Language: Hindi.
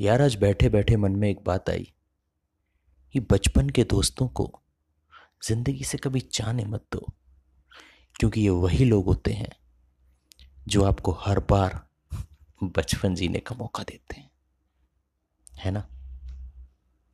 यार आज बैठे बैठे मन में एक बात आई। कि बचपन के दोस्तों को ज़िंदगी से कभी जाने मत दो, क्योंकि ये वही लोग होते हैं जो आपको हर बार बचपन जीने का मौका देते हैं। है ना?